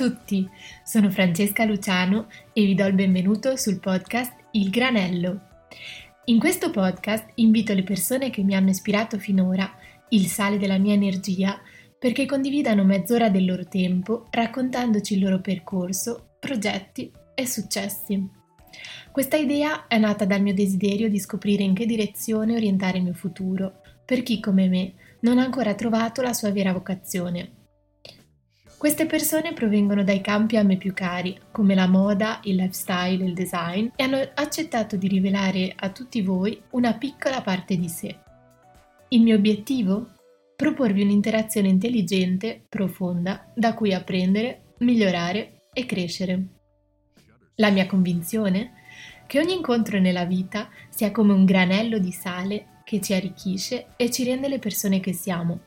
Tutti, sono Francesca Luciano e vi do il benvenuto sul podcast Il Granello. In questo podcast invito le persone che mi hanno ispirato finora, il sale della mia energia, perché condividano mezz'ora del loro tempo raccontandoci il loro percorso, progetti e successi. Questa idea è nata dal mio desiderio di scoprire in che direzione orientare il mio futuro, per chi come me non ha ancora trovato la sua vera vocazione queste persone provengono dai campi a me più cari, come la moda, il lifestyle il design, e hanno accettato di rivelare a tutti voi una piccola parte di sé. Il mio obiettivo? Proporvi un'interazione intelligente, profonda, da cui apprendere, migliorare e crescere. La mia convinzione? Che ogni incontro nella vita sia come un granello di sale che ci arricchisce e ci rende le persone che siamo.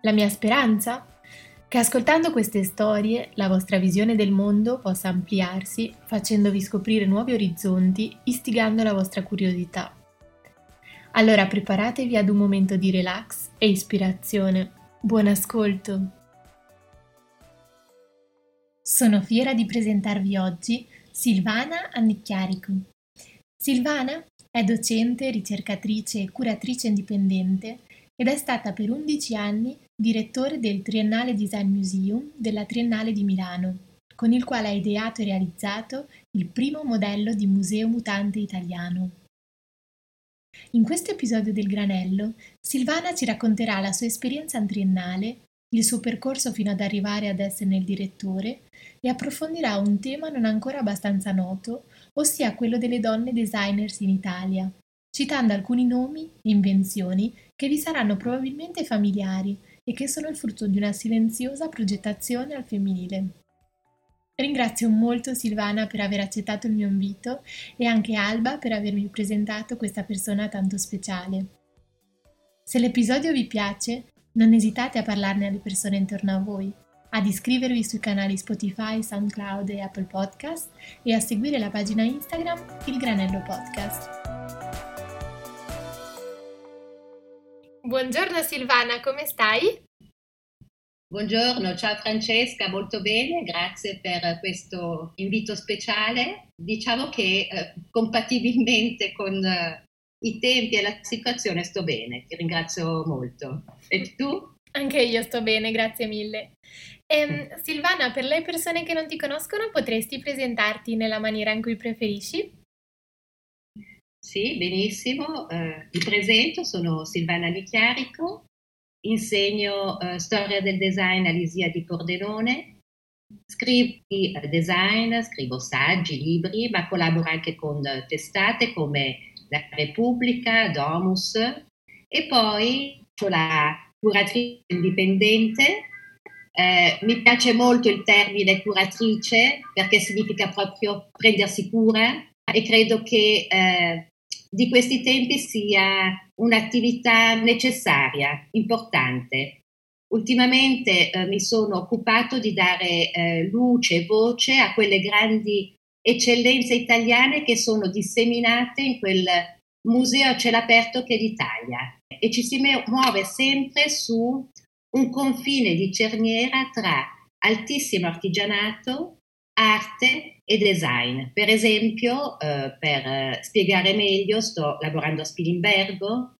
La mia speranza? Che ascoltando queste storie la vostra visione del mondo possa ampliarsi, facendovi scoprire nuovi orizzonti, istigando la vostra curiosità. Allora preparatevi ad un momento di relax e ispirazione. Buon ascolto! Sono fiera di presentarvi oggi Silvana Annicchiarico. Silvana è docente, ricercatrice e curatrice indipendente ed è stata per 11 anni direttore del Triennale Design Museum della Triennale di Milano, con il quale ha ideato e realizzato il primo modello di museo mutante italiano. In questo episodio del Granello, Silvana ci racconterà la sua esperienza triennale, il suo percorso fino ad arrivare ad esserne il direttore e approfondirà un tema non ancora abbastanza noto, ossia quello delle donne designers in Italia, citando alcuni nomi e invenzioni che vi saranno probabilmente familiari e che sono il frutto di una silenziosa progettazione al femminile. Ringrazio molto Silvana per aver accettato il mio invito e anche Alba per avermi presentato questa persona tanto speciale. Se l'episodio vi piace, non esitate a parlarne alle persone intorno a voi, ad iscrivervi sui canali Spotify, SoundCloud e Apple Podcast e a seguire la pagina Instagram Il Granello Podcast. Buongiorno Silvana, come stai? Buongiorno, ciao Francesca, molto bene, grazie per questo invito speciale. Diciamo che eh, compatibilmente con eh, i tempi e la situazione sto bene, ti ringrazio molto. E tu? Anche io sto bene, grazie mille. Ehm, Silvana, per le persone che non ti conoscono, potresti presentarti nella maniera in cui preferisci? Sì, benissimo. Eh, mi presento, sono Silvana Lichiarico, insegno eh, storia del design all'ISIA di Pordenone, scrivo eh, design, scrivo saggi, libri, ma collaboro anche con testate come La Repubblica, Domus e poi sono la curatrice indipendente. Eh, mi piace molto il termine curatrice perché significa proprio prendersi cura e credo che eh, di questi tempi sia un'attività necessaria, importante. Ultimamente eh, mi sono occupato di dare eh, luce e voce a quelle grandi eccellenze italiane che sono disseminate in quel museo a cielo aperto che è l'Italia e ci si muove sempre su un confine di cerniera tra altissimo artigianato, arte e design. Per esempio, eh, per eh, spiegare meglio, sto lavorando a Spilimbergo,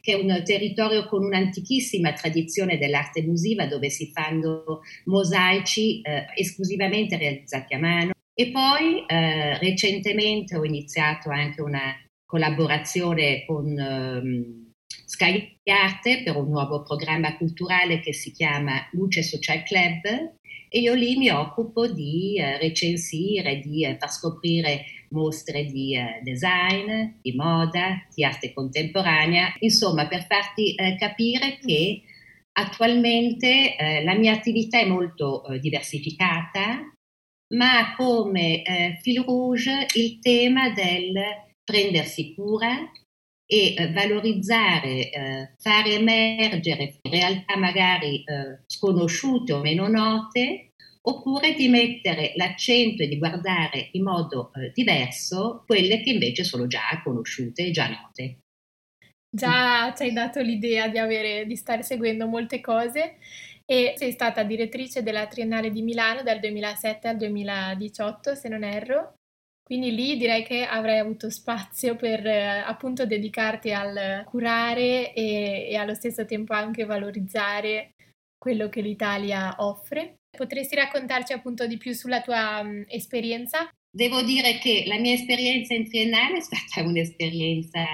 che è un territorio con un'antichissima tradizione dell'arte musiva dove si fanno mosaici eh, esclusivamente realizzati a mano. E poi eh, recentemente ho iniziato anche una collaborazione con ehm, Sky Arte per un nuovo programma culturale che si chiama Luce Social Club e io lì mi occupo di eh, recensire, di eh, far scoprire mostre di eh, design, di moda, di arte contemporanea, insomma per farti capire che attualmente la mia attività è molto diversificata, ma come fil rouge il tema del prendersi cura e eh, valorizzare, eh, fare emergere realtà magari eh, sconosciute o meno note, oppure di mettere l'accento e di guardare in modo eh, diverso quelle che invece sono già conosciute e già note. Già ci hai dato l'idea di, avere, di stare seguendo molte cose e sei stata direttrice della Triennale di Milano dal 2007 al 2018, se non erro. Quindi lì direi che avrai avuto spazio per eh, appunto dedicarti al curare e, e allo stesso tempo anche valorizzare quello che l'Italia offre. Potresti raccontarci appunto di più sulla tua um, esperienza? Devo dire che la mia esperienza in triennale è stata un'esperienza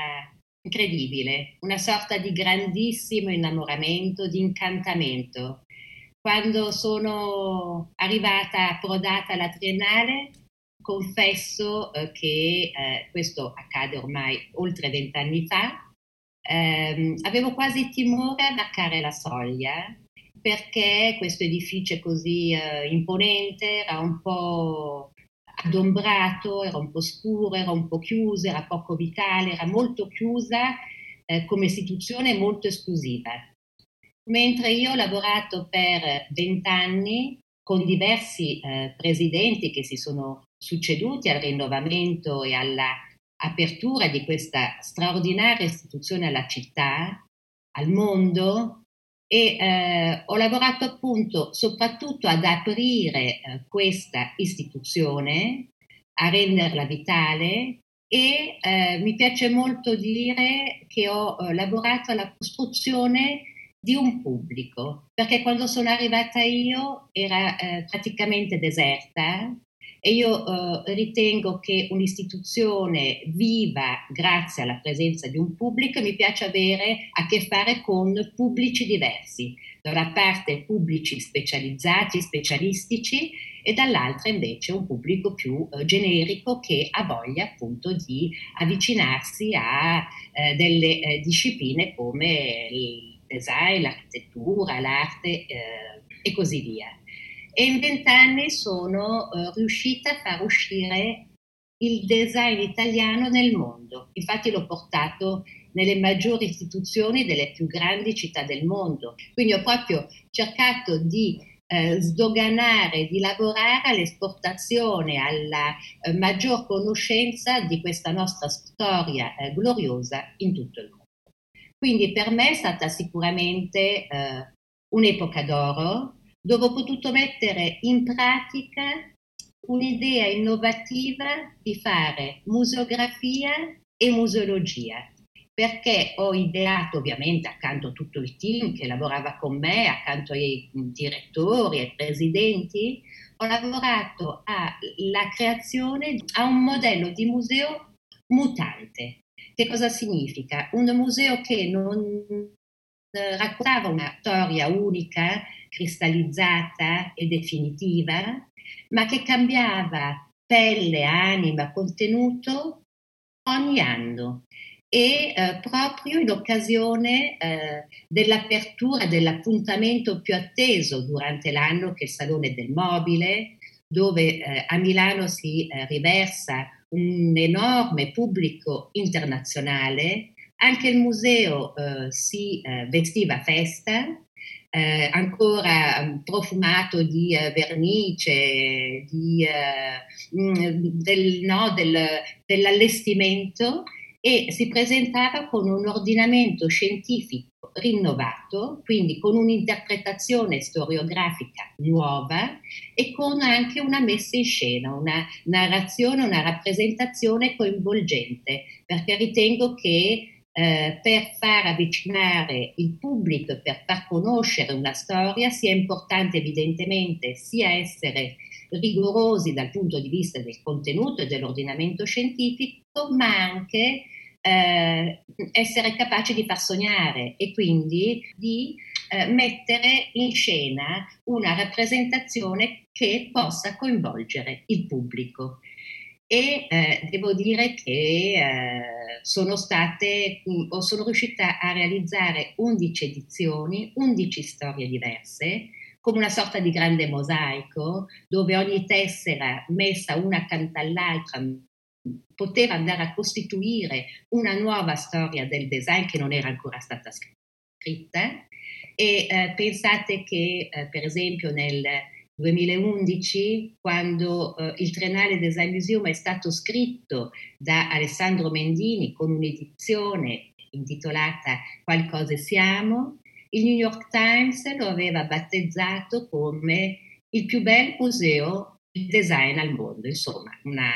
incredibile, una sorta di grandissimo innamoramento, di incantamento. Quando sono arrivata approdata alla triennale, confesso eh, che eh, questo accade ormai oltre vent'anni fa, ehm, avevo quasi timore a marcare la soglia perché questo edificio così eh, imponente era un po' adombrato, era un po' scuro, era un po' chiuso, era poco vitale, era molto chiusa eh, come istituzione molto esclusiva. Mentre io ho lavorato per vent'anni con diversi eh, presidenti che si sono succeduti al rinnovamento e alla apertura di questa straordinaria istituzione alla città, al mondo e eh, ho lavorato appunto soprattutto ad aprire eh, questa istituzione, a renderla vitale e eh, mi piace molto dire che ho eh, lavorato alla costruzione di un pubblico, perché quando sono arrivata io era eh, praticamente deserta, e io eh, ritengo che un'istituzione viva grazie alla presenza di un pubblico mi piace avere a che fare con pubblici diversi, da una parte pubblici specializzati, specialistici e dall'altra invece un pubblico più eh, generico che ha voglia appunto di avvicinarsi a eh, delle eh, discipline come il design, l'architettura, l'arte eh, e così via e in vent'anni sono eh, riuscita a far uscire il design italiano nel mondo. Infatti l'ho portato nelle maggiori istituzioni delle più grandi città del mondo. Quindi ho proprio cercato di eh, sdoganare, di lavorare all'esportazione, alla eh, maggior conoscenza di questa nostra storia eh, gloriosa in tutto il mondo. Quindi per me è stata sicuramente eh, un'epoca d'oro dove ho potuto mettere in pratica un'idea innovativa di fare museografia e museologia, perché ho ideato ovviamente accanto a tutto il team che lavorava con me, accanto ai direttori, ai presidenti, ho lavorato alla creazione a un modello di museo mutante. Che cosa significa? Un museo che non eh, raccontava una storia unica cristallizzata e definitiva, ma che cambiava pelle, anima, contenuto ogni anno. E eh, proprio in occasione eh, dell'apertura dell'appuntamento più atteso durante l'anno che è il Salone del Mobile, dove eh, a Milano si eh, riversa un enorme pubblico internazionale, anche il museo eh, si eh, vestiva a festa eh, ancora mm, profumato di eh, vernice, di, eh, mm, del, no, del, dell'allestimento e si presentava con un ordinamento scientifico rinnovato, quindi con un'interpretazione storiografica nuova e con anche una messa in scena, una narrazione, una rappresentazione coinvolgente, perché ritengo che eh, per far avvicinare il pubblico per far conoscere una storia sia importante evidentemente sia essere rigorosi dal punto di vista del contenuto e dell'ordinamento scientifico, ma anche eh, essere capaci di far sognare e quindi di eh, mettere in scena una rappresentazione che possa coinvolgere il pubblico e eh, devo dire che eh, sono state, o sono riuscita a realizzare 11 edizioni, 11 storie diverse, come una sorta di grande mosaico, dove ogni tessera messa una accanto all'altra poteva andare a costituire una nuova storia del design che non era ancora stata scritta. E eh, pensate che, eh, per esempio, nel 2011, quando eh, il Triennale Design Museum è stato scritto da Alessandro Mendini con un'edizione intitolata Qualcosa siamo, il New York Times lo aveva battezzato come il più bel museo di design al mondo, insomma, una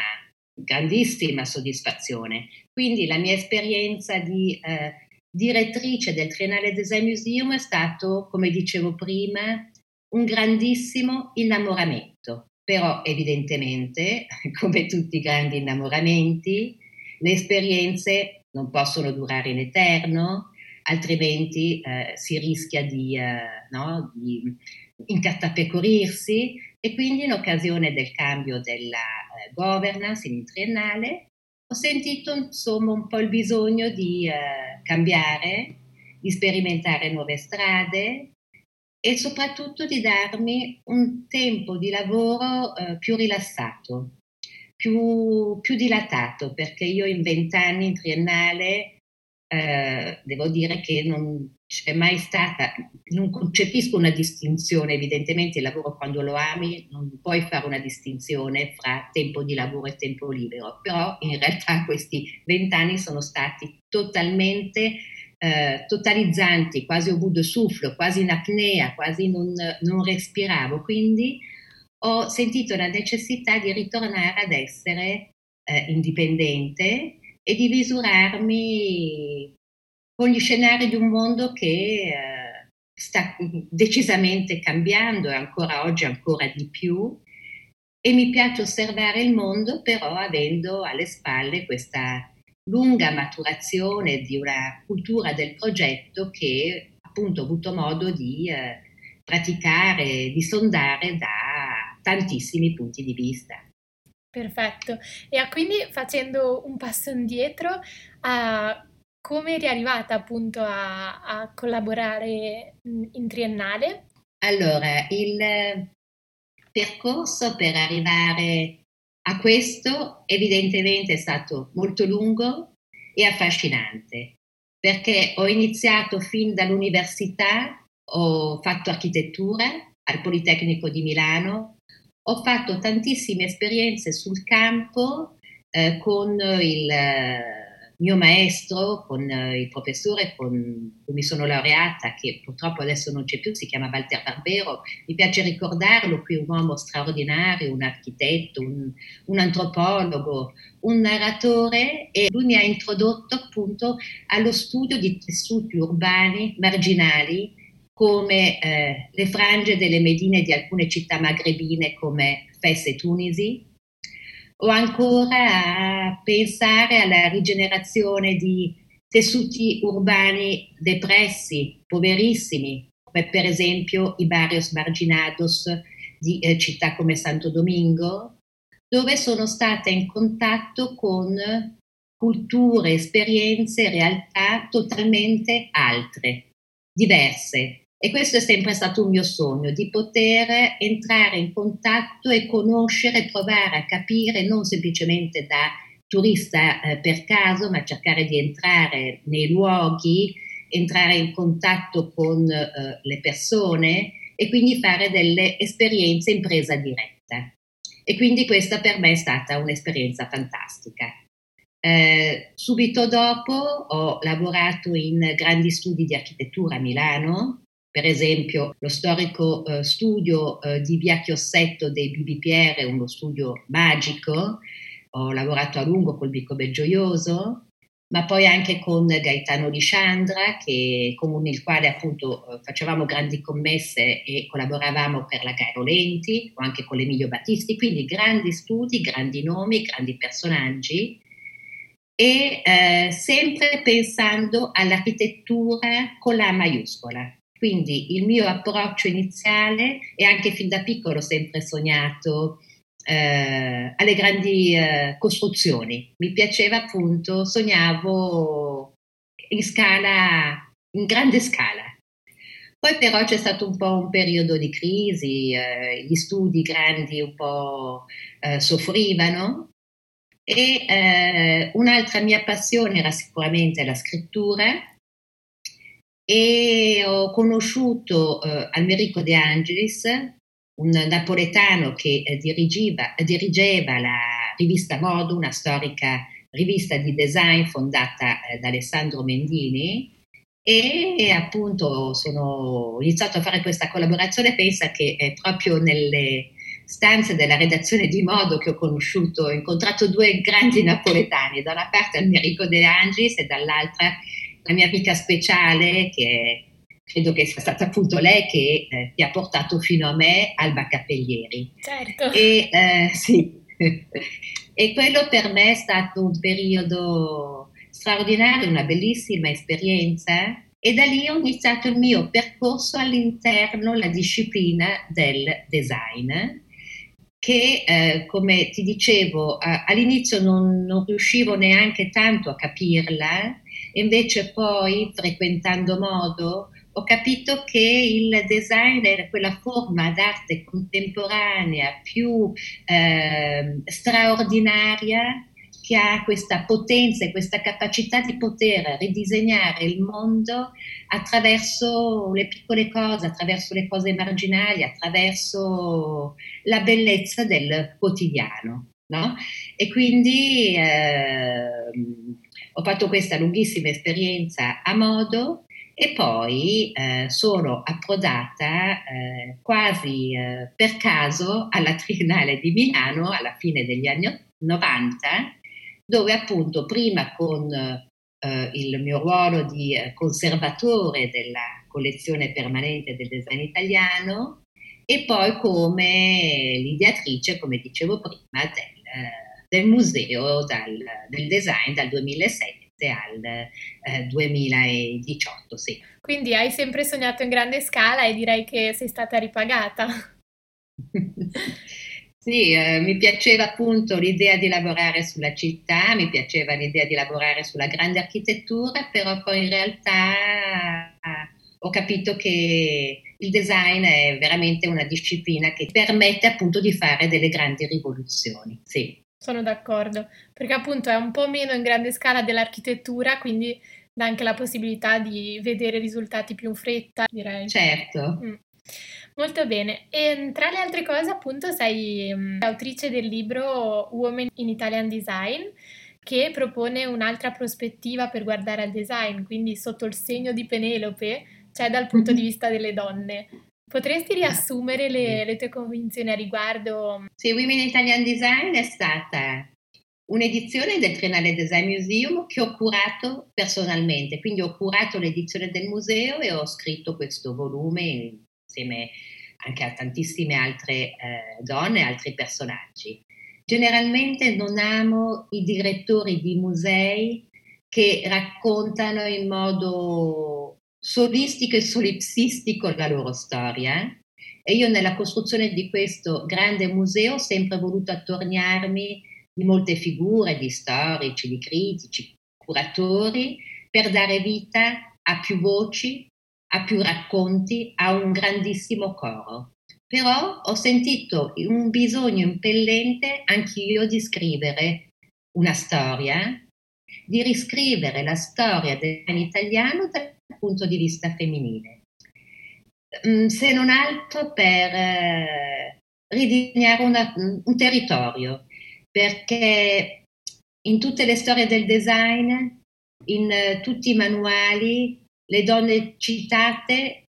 grandissima soddisfazione. Quindi la mia esperienza di eh, direttrice del Triennale Design Museum è stato, come dicevo prima, un grandissimo innamoramento. Però evidentemente, come tutti i grandi innamoramenti, le esperienze non possono durare in eterno, altrimenti eh, si rischia di, eh, no, di incattapecorirsi e quindi in occasione del cambio della eh, governance in triennale ho sentito insomma un po' il bisogno di eh, cambiare, di sperimentare nuove strade e soprattutto di darmi un tempo di lavoro eh, più rilassato, più, più, dilatato, perché io in vent'anni in triennale eh, devo dire che non c'è mai stata, non concepisco una distinzione, evidentemente il lavoro quando lo ami non puoi fare una distinzione fra tempo di lavoro e tempo libero, però in realtà questi vent'anni sono stati totalmente eh, totalizzanti, quasi au bout de quasi in apnea, quasi non, non respiravo, quindi ho sentito la necessità di ritornare ad essere eh, indipendente e di misurarmi con gli scenari di un mondo che eh, sta decisamente cambiando e ancora oggi ancora di più. E mi piace osservare il mondo però avendo alle spalle questa lunga maturazione di una cultura del progetto che appunto ho avuto modo di eh, praticare, di sondare da tantissimi punti di vista. Perfetto. E quindi facendo un passo indietro, uh, come eri arrivata appunto a, a collaborare in triennale? Allora, il percorso per arrivare a questo evidentemente è stato molto lungo e affascinante perché ho iniziato fin dall'università, ho fatto architettura al Politecnico di Milano, ho fatto tantissime esperienze sul campo eh, con il mio maestro, con eh, il professore con cui mi sono laureata, che purtroppo adesso non c'è più, si chiama Walter Barbero. Mi piace ricordarlo qui, un uomo straordinario, un architetto, un, un antropologo, un narratore e lui mi ha introdotto appunto allo studio di tessuti urbani marginali come eh, le frange delle medine di alcune città magrebine come Fes e Tunisi, o ancora a pensare alla rigenerazione di tessuti urbani depressi, poverissimi, come per esempio i barrios marginados di eh, città come Santo Domingo, dove sono stata in contatto con culture, esperienze, realtà totalmente altre, diverse, e questo è sempre stato un mio sogno, di poter entrare in contatto e conoscere, provare a capire, non semplicemente da turista eh, per caso, ma cercare di entrare nei luoghi, entrare in contatto con eh, le persone e quindi fare delle esperienze in presa diretta. E quindi questa per me è stata un'esperienza fantastica. Eh, subito dopo ho lavorato in grandi studi di architettura a Milano, per esempio, lo storico eh, studio eh, di Via Chiossetto dei BBPR, uno studio magico, ho lavorato a lungo col Bico Belgioioso, ma poi anche con Gaetano Lisciandra, che, con il quale appunto eh, facevamo grandi commesse e collaboravamo per la Gairo Lenti, o anche con l'Emilio Battisti, quindi grandi studi, grandi nomi, grandi personaggi, e eh, sempre pensando all'architettura con la maiuscola. Quindi il mio approccio iniziale e anche fin da piccolo ho sempre sognato eh, alle grandi eh, costruzioni. Mi piaceva appunto, sognavo in scala, in grande scala. Poi però c'è stato un po' un periodo di crisi, eh, gli studi grandi un po' eh, soffrivano e eh, un'altra mia passione era sicuramente la scrittura e ho conosciuto eh, Almerico De Angelis, un napoletano che eh, dirigeva, dirigeva, la rivista Modo, una storica rivista di design fondata eh, da Alessandro Mendini. E appunto sono iniziato a fare questa collaborazione, pensa che è proprio nelle stanze della redazione di Modo che ho conosciuto, ho incontrato due grandi napoletani, da una parte Enrico De Angis e dall'altra la mia amica speciale che credo che sia stata appunto lei che eh, ti ha portato fino a me, Alba Capellieri. Certo. E, eh, sì. e quello per me è stato un periodo straordinario, una bellissima esperienza e da lì ho iniziato il mio percorso all'interno della disciplina del design che eh, come ti dicevo eh, all'inizio non, non, riuscivo neanche tanto a capirla invece poi frequentando modo ho capito che il design era quella forma d'arte contemporanea più eh, straordinaria che ha questa potenza e questa capacità di poter ridisegnare il mondo attraverso le piccole cose, attraverso le cose marginali, attraverso la bellezza del quotidiano. No? E quindi eh, ho fatto questa lunghissima esperienza a modo e poi eh, sono approdata eh, quasi eh, per caso alla Triennale di Milano alla fine degli anni 90 dove appunto prima con eh, il mio ruolo di eh, conservatore della collezione permanente del design italiano e poi come l'ideatrice, come dicevo prima, del, eh, del museo dal, del design dal 2007 al eh, 2018. Sì. Quindi hai sempre sognato in grande scala e direi che sei stata ripagata. Sì, eh, mi piaceva appunto l'idea di lavorare sulla città, mi piaceva l'idea di lavorare sulla grande architettura, però poi in realtà eh, ho capito che il design è veramente una disciplina che permette appunto di fare delle grandi rivoluzioni. Sì. Sono d'accordo, perché appunto è un po' meno in grande scala dell'architettura, quindi dà anche la possibilità di vedere risultati più in fretta, direi. Certo. Mm. Molto bene. E tra le altre cose, appunto, sei um, autrice del libro Women in Italian Design, che propone un'altra prospettiva per guardare al design, quindi sotto il segno di Penelope, cioè dal punto di vista delle donne. Potresti riassumere le, le tue convinzioni a riguardo? Sì, Women in Italian Design è stata un'edizione del Triennale Design Museum che ho curato personalmente, quindi ho curato l'edizione del museo e ho scritto questo volume insieme anche a tantissime altre eh, donne e altri personaggi. Generalmente non amo i direttori di musei che raccontano in modo solistico e solipsistico la loro storia. E io nella costruzione di questo grande museo ho sempre voluto attorniarmi di molte figure, di storici, di critici, curatori, per dare vita a più voci, a più racconti, a un grandissimo coro. Però ho sentito un bisogno impellente anch'io di scrivere una storia, di riscrivere la storia dell'italiano dal punto di vista femminile. Mm, se non altro per eh, ridisegnare una, un territorio, perché in tutte le storie del design, in uh, tutti i manuali, le donne citate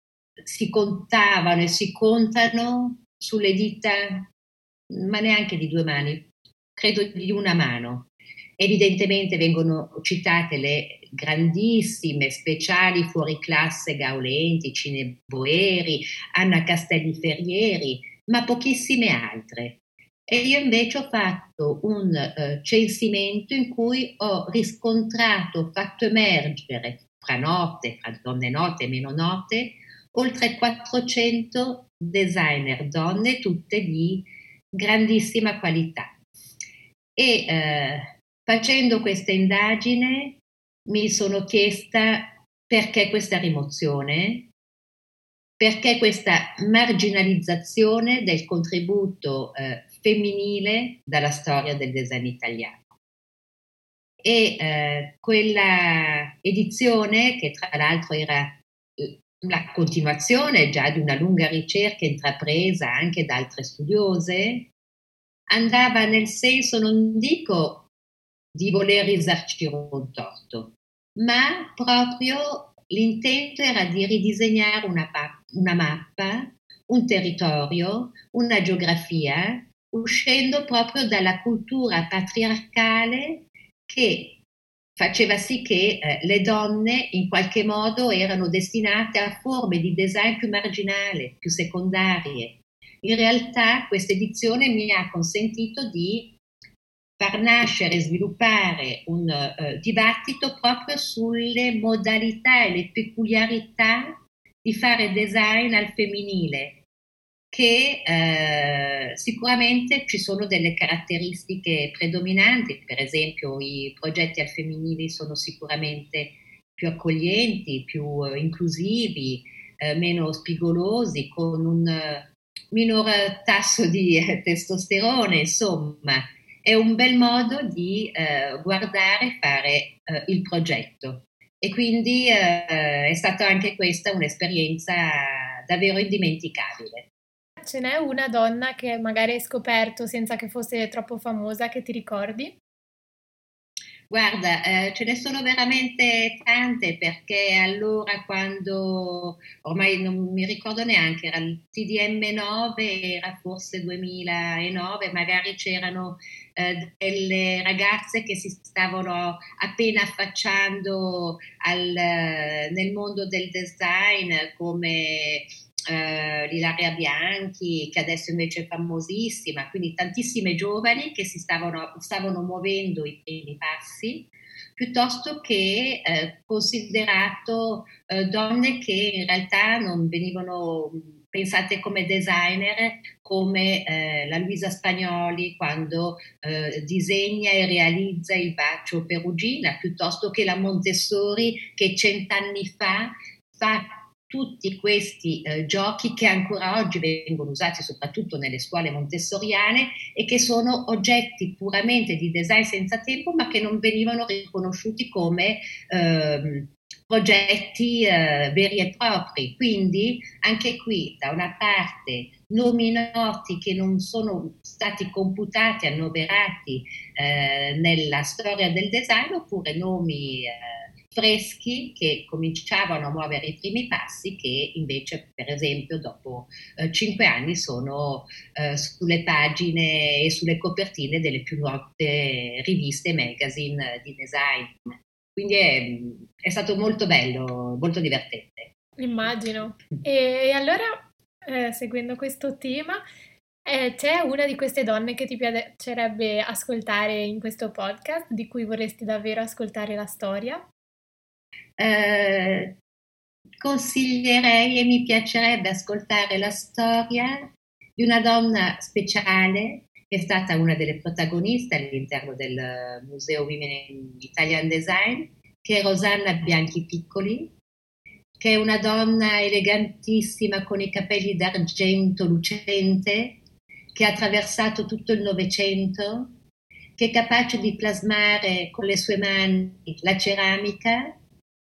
si contavano e si contano sulle dita, ma neanche di due mani, credo di una mano. Evidentemente vengono citate le grandissime, speciali fuori classe Gaulenti, Cine Boeri, Anna Castelli Ferrieri, ma pochissime altre. E io invece ho fatto un uh, censimento in cui ho riscontrato, fatto emergere fra note, fra donne note e meno note, oltre 400 designer donne, tutte di grandissima qualità. E eh, facendo questa indagine mi sono chiesta perché questa rimozione, perché questa marginalizzazione del contributo eh, femminile dalla storia del design italiano. E eh, quella edizione, che tra l'altro era la continuazione già di una lunga ricerca intrapresa anche da altre studiose, andava nel senso, non dico di voler risarcire un torto, ma proprio l'intento era di ridisegnare una, una mappa, un territorio, una geografia, uscendo proprio dalla cultura patriarcale che faceva sì che eh, le donne in qualche modo erano destinate a forme di design più marginali, più secondarie. In realtà questa edizione mi ha consentito di far nascere e sviluppare un uh, dibattito proprio sulle modalità e le peculiarità di fare design al femminile, che eh, sicuramente ci sono delle caratteristiche predominanti, per esempio i progetti al femminile sono sicuramente più accoglienti, più eh, inclusivi, eh, meno spigolosi, con un uh, minor tasso di eh, testosterone, insomma, è un bel modo di eh, guardare e fare eh, il progetto. E quindi eh, è stata anche questa un'esperienza davvero indimenticabile. Ce n'è una donna che magari hai scoperto senza che fosse troppo famosa che ti ricordi? Guarda, eh, ce ne sono veramente tante perché allora quando, ormai non mi ricordo neanche, era il TDM 9, era forse 2009, magari c'erano eh, delle ragazze che si stavano appena affacciando al, nel mondo del design come eh, Ilaria Bianchi, che adesso invece è famosissima, quindi tantissime giovani che si stavano, stavano muovendo i primi passi, piuttosto che eh, considerato eh, donne che in realtà non venivano pensate come designer come eh, la Luisa Spagnoli quando eh, disegna e realizza il bacio perugina, piuttosto che la Montessori che cent'anni fa fa tutti questi eh, giochi che ancora oggi vengono usati soprattutto nelle scuole montessoriane e che sono oggetti puramente di design senza tempo ma che non venivano riconosciuti come eh, progetti eh, veri e propri. Quindi anche qui da una parte nomi noti che non sono stati computati, annoverati eh, nella storia del design oppure nomi eh, freschi che cominciavano a muovere i primi passi che invece per esempio dopo eh, cinque anni sono eh, sulle pagine e sulle copertine delle più note riviste e magazine di design. Quindi è, è stato molto bello, molto divertente. Immagino. E, allora, eh, seguendo questo tema, eh, c'è una di queste donne che ti piacerebbe ascoltare in questo podcast, di cui vorresti davvero ascoltare la storia? Eh, consiglierei e mi piacerebbe ascoltare la storia di una donna speciale che è stata una delle protagoniste all'interno del Museo Women in Italian Design, che è Rosanna Bianchi Piccoli, che è una donna elegantissima con i capelli d'argento lucente, che ha attraversato tutto il Novecento, che è capace di plasmare con le sue mani la ceramica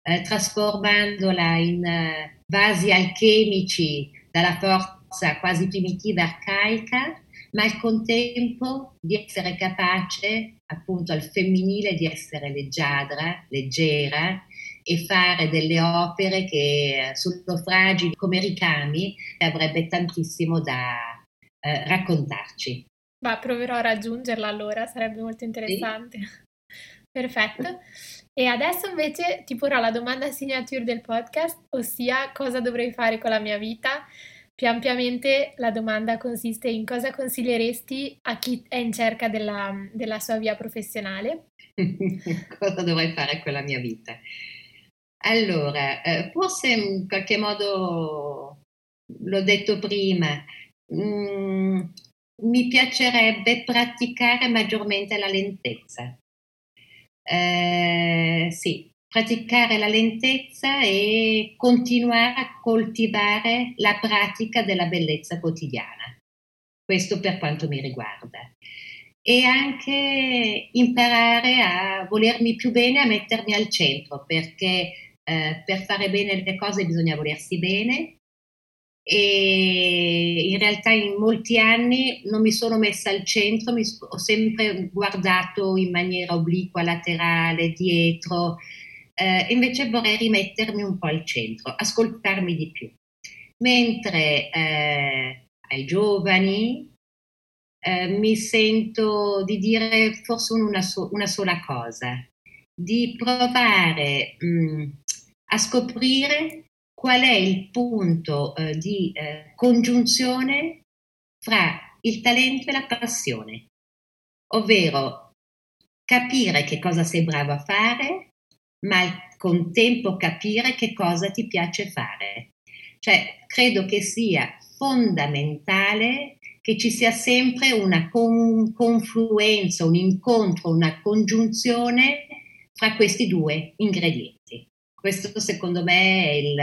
eh, trasformandola in eh, vasi alchemici dalla forza quasi primitiva arcaica, ma al contempo di essere capace appunto al femminile di essere leggiadra, leggera e fare delle opere che sono fragili come ricami avrebbe tantissimo da eh, raccontarci. Ma proverò a raggiungerla allora, sarebbe molto interessante. Sì. Perfetto. E adesso invece ti porrò la domanda signature del podcast, ossia cosa dovrei fare con la mia vita. Più ampiamente la domanda consiste in cosa consiglieresti a chi è in cerca della, della sua via professionale? cosa dovrei fare con la mia vita? Allora, eh, forse in qualche modo l'ho detto prima, mm, mi piacerebbe praticare maggiormente la lentezza eh, sì, praticare la lentezza e continuare a coltivare la pratica della bellezza quotidiana. Questo per quanto mi riguarda. E anche imparare a volermi più bene, a mettermi al centro, perché eh, per fare bene le cose bisogna volersi bene e in realtà in molti anni non mi sono messa al centro, mi, ho sempre guardato in maniera obliqua, laterale, dietro eh, invece vorrei rimettermi un po' al centro, ascoltarmi di più. Mentre eh, ai giovani eh, mi sento di dire forse una, so- una sola cosa, di provare mh, mm, a scoprire qual è il punto eh, di eh, congiunzione fra il talento e la passione, ovvero capire che cosa sei bravo a fare, ma al contempo capire che cosa ti piace fare. Cioè, credo che sia fondamentale che ci sia sempre una con- confluenza, un incontro, una congiunzione fra questi due ingredienti. Questo secondo me è il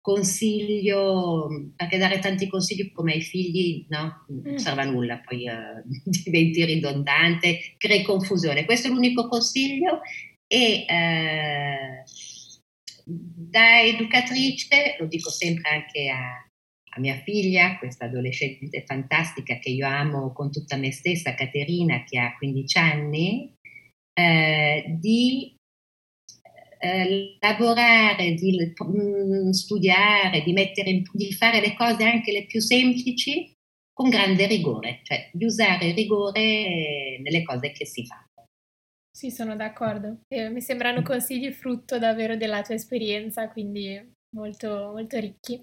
consiglio, perché dare tanti consigli come ai figli no, non mm. serve a nulla, poi uh, diventi ridondante, crei confusione. Questo è l'unico consiglio e uh, da educatrice, lo dico sempre anche a, a mia figlia, questa adolescente fantastica che io amo con tutta me stessa, Caterina, che ha 15 anni, eh, di eh, lavorare, di mh, mm, studiare, di, mettere, di fare le cose anche le più semplici con grande rigore, cioè di usare il rigore nelle cose che si fanno. Sì, sono d'accordo. Eh, mi sembrano consigli frutto davvero della tua esperienza, quindi molto, molto ricchi.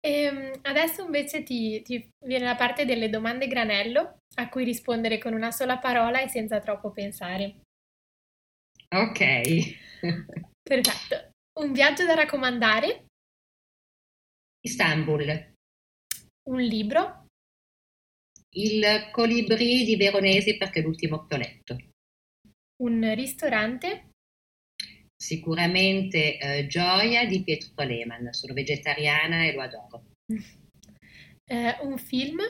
E ehm, adesso invece ti, ti, viene la parte delle domande granello a cui rispondere con una sola parola e senza troppo pensare. Ok. Perfetto. Un viaggio da raccomandare? Istanbul. Un libro? Il Colibrì di Veronesi perché è l'ultimo che ho letto. Un ristorante? Sicuramente eh, Gioia di Pietro Lehmann, sono vegetariana e lo adoro. Eh, un film?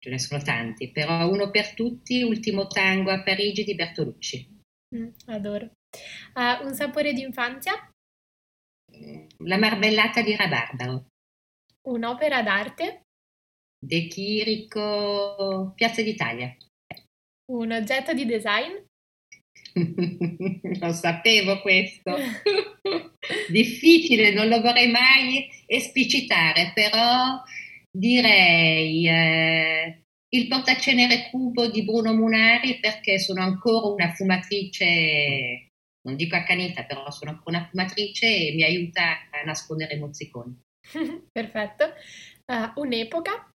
Ce ne sono tanti, però uno per tutti, Ultimo tango a Parigi di Bertolucci. Mm, adoro. Uh, un sapore d'infanzia? La marmellata di rabarbaro. Un'opera d'arte? De Chirico, Piazza d'Italia. Un oggetto di design? Lo sapevo questo. Difficile, non lo vorrei mai esplicitare, però direi eh, il portacenere cubo di Bruno Munari perché sono ancora una fumatrice, non dico accanita, però sono ancora una fumatrice e mi aiuta a nascondere i mozziconi. Perfetto. Uh, un'epoca?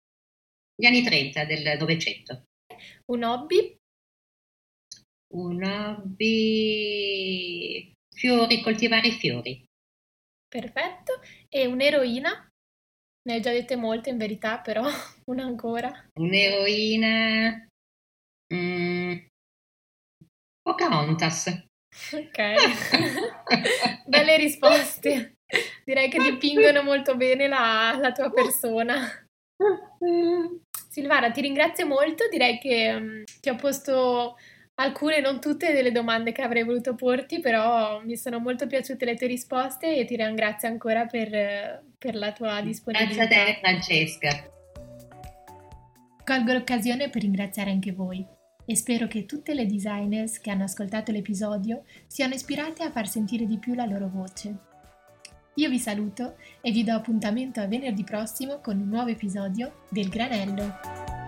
Gli anni 30 del Novecento. Un hobby? Un hobby... Fiori, coltivare i fiori. Perfetto. E un'eroina? Ne hai già dette molte in verità, però una ancora. Un'eroina... Mm. Pocahontas. Ok, belle risposte. Direi che dipingono molto bene la, la tua persona. Silvana, ti ringrazio molto, direi che um, ti ho posto alcune, non tutte, delle domande che avrei voluto porti, però mi sono molto piaciute le tue risposte e ti ringrazio ancora per, per la tua disponibilità. Grazie a te Francesca. Colgo l'occasione per ringraziare anche voi e spero che tutte le designers che hanno ascoltato l'episodio siano ispirate a far sentire di più la loro voce. Io vi saluto e vi do appuntamento a venerdì prossimo con un nuovo episodio del Granello.